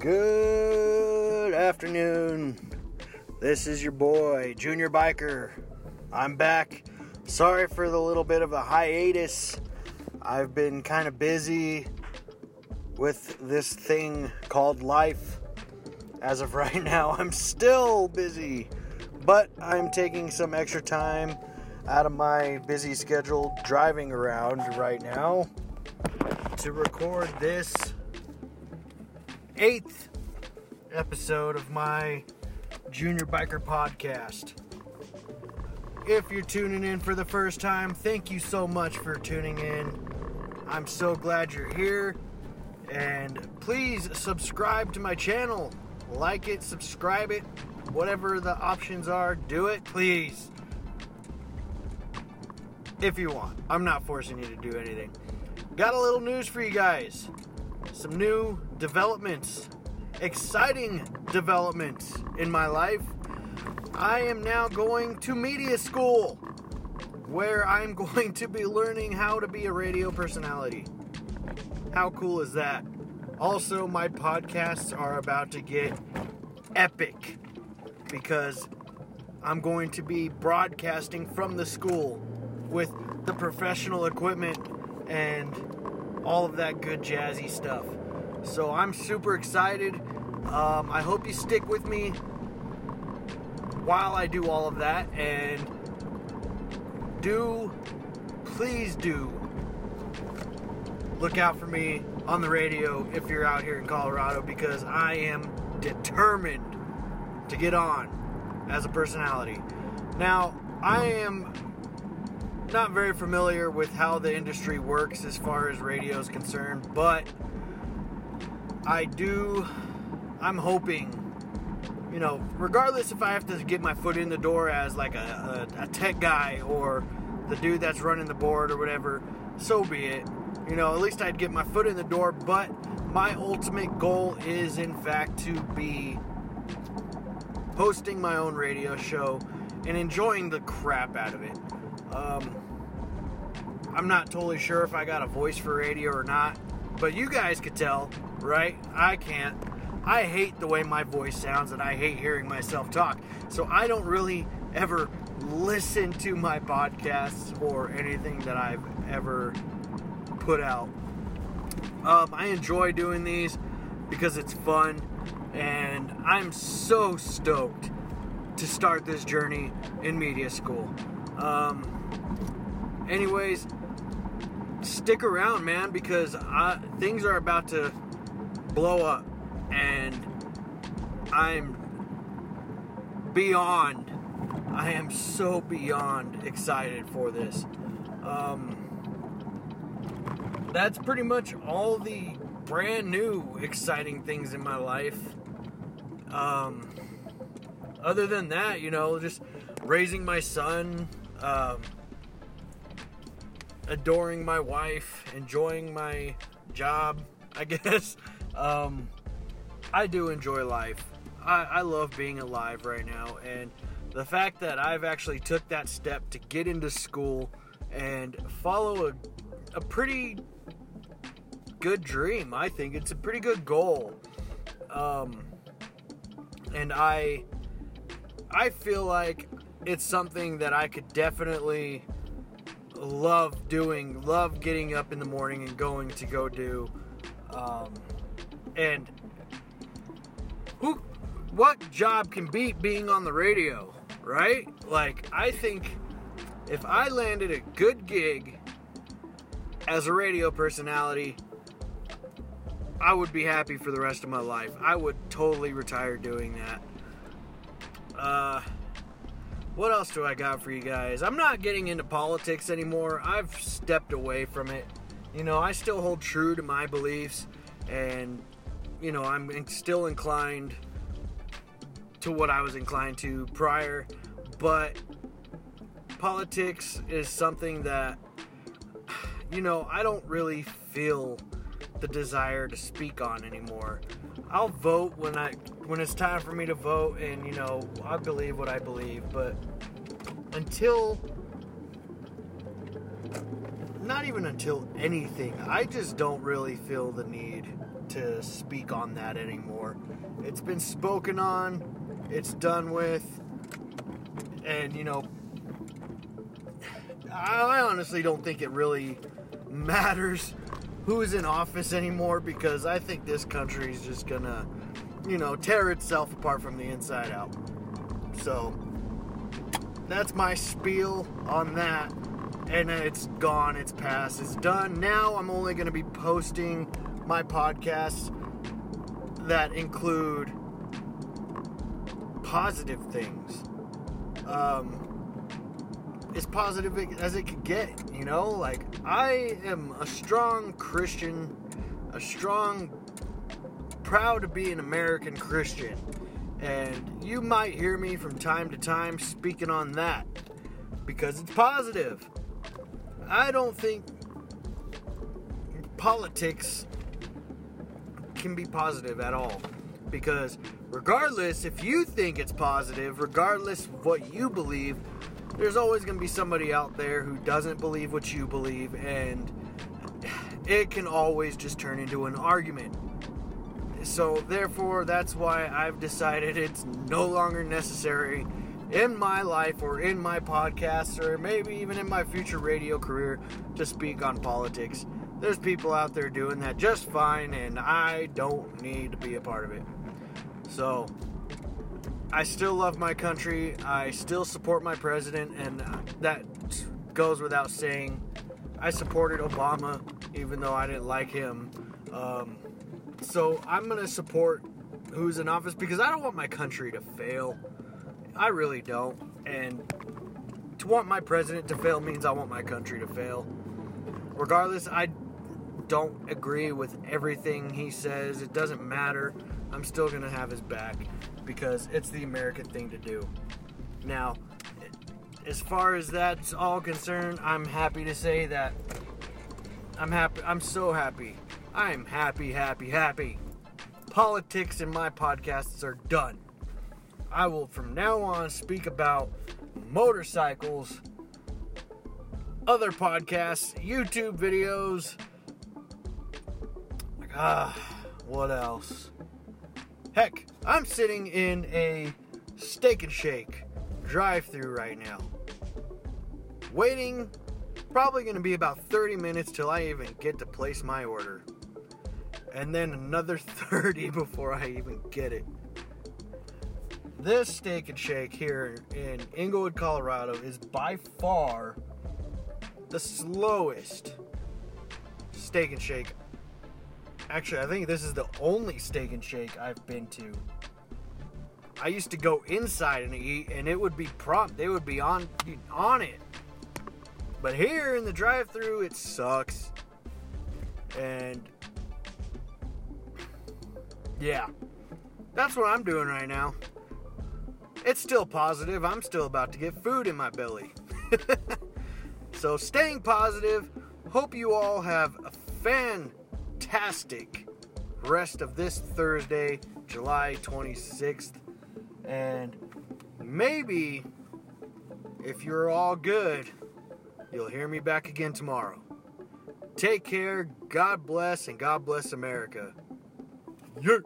Good afternoon. This is your boy, Junior Biker. I'm back. Sorry for the little bit of a hiatus. I've been kind of busy with this thing called life. As of right now, I'm still busy, but I'm taking some extra time out of my busy schedule driving around right now to record this eighth episode of my Junior Biker podcast. If you're tuning in for the first time, thank you so much for tuning in. I'm so glad you're here. And please subscribe to my channel. Like it, subscribe it, whatever the options are, do it, please. If you want. I'm not forcing you to do anything. Got a little news for you guys some new developments, exciting developments in my life. I am now going to media school where I'm going to be learning how to be a radio personality. How cool is that? Also, my podcasts are about to get epic because I'm going to be broadcasting from the school with the professional equipment and all of that good jazzy stuff. So I'm super excited. Um, I hope you stick with me while I do all of that. And do, please do, look out for me on the radio if you're out here in Colorado because I am determined to get on as a personality. Now, I am not very familiar with how the industry works as far as radio is concerned, but I do, I'm hoping, you know, regardless if I have to get my foot in the door as like a, a, a tech guy or the dude that's running the board or whatever, so be it. You know, at least I'd get my foot in the door, but my ultimate goal is, in fact, to be hosting my own radio show and enjoying the crap out of it. Um, I'm not totally sure if I got a voice for radio or not, but you guys could tell, right? I can't. I hate the way my voice sounds and I hate hearing myself talk. So I don't really ever listen to my podcasts or anything that I've ever put out. Um, I enjoy doing these because it's fun and I'm so stoked to start this journey in media school. Um, anyways, stick around, man, because I, things are about to blow up, and I'm beyond. I am so beyond excited for this. Um, that's pretty much all the brand new exciting things in my life. Um, other than that, you know, just raising my son. Um, adoring my wife, enjoying my job, I guess. Um, I do enjoy life. I, I love being alive right now, and the fact that I've actually took that step to get into school and follow a, a pretty good dream. I think it's a pretty good goal. Um, and I I feel like it's something that I could definitely love doing, love getting up in the morning and going to go do. Um, and who, what job can beat being on the radio, right? Like, I think if I landed a good gig as a radio personality, I would be happy for the rest of my life. I would totally retire doing that. Uh, what else do I got for you guys? I'm not getting into politics anymore. I've stepped away from it. You know, I still hold true to my beliefs, and, you know, I'm still inclined to what I was inclined to prior, but politics is something that, you know, I don't really feel the desire to speak on anymore. I'll vote when I when it's time for me to vote and you know, I believe what I believe, but until not even until anything. I just don't really feel the need to speak on that anymore. It's been spoken on, it's done with, and you know, I honestly don't think it really matters who's in office anymore because I think this country is just gonna, you know, tear itself apart from the inside out. So that's my spiel on that. And it's gone, it's past, it's done. Now I'm only gonna be posting my podcasts that include positive things. Um, as positive as it could get, you know? Like, I am a strong Christian, a strong, proud to be an American Christian. And you might hear me from time to time speaking on that because it's positive. I don't think politics can be positive at all because regardless if you think it's positive regardless what you believe there's always going to be somebody out there who doesn't believe what you believe, and it can always just turn into an argument. So, therefore, that's why I've decided it's no longer necessary in my life or in my podcast or maybe even in my future radio career to speak on politics. There's people out there doing that just fine, and I don't need to be a part of it. So, I still love my country. I still support my president, and that goes without saying. I supported Obama, even though I didn't like him. Um, so I'm going to support who's in office because I don't want my country to fail. I really don't. And to want my president to fail means I want my country to fail. Regardless, I don't agree with everything he says. It doesn't matter. I'm still going to have his back because it's the American thing to do. Now, as far as that's all concerned, I'm happy to say that I'm happy. I'm so happy. I'm happy, happy, happy. Politics in my podcasts are done. I will from now on speak about motorcycles, other podcasts, YouTube videos. Like, ah, what else? Heck, I'm sitting in a steak and shake drive through right now. Waiting, probably going to be about 30 minutes till I even get to place my order. And then another 30 before I even get it. This steak and shake here in Englewood, Colorado is by far the slowest steak and shake Actually, I think this is the only steak and shake I've been to. I used to go inside and eat, and it would be prompt. They would be on on it. But here in the drive-through, it sucks. And yeah, that's what I'm doing right now. It's still positive. I'm still about to get food in my belly. so staying positive. Hope you all have a fan fantastic rest of this Thursday, July 26th. And maybe if you're all good, you'll hear me back again tomorrow. Take care, God bless, and God bless America. Yeah.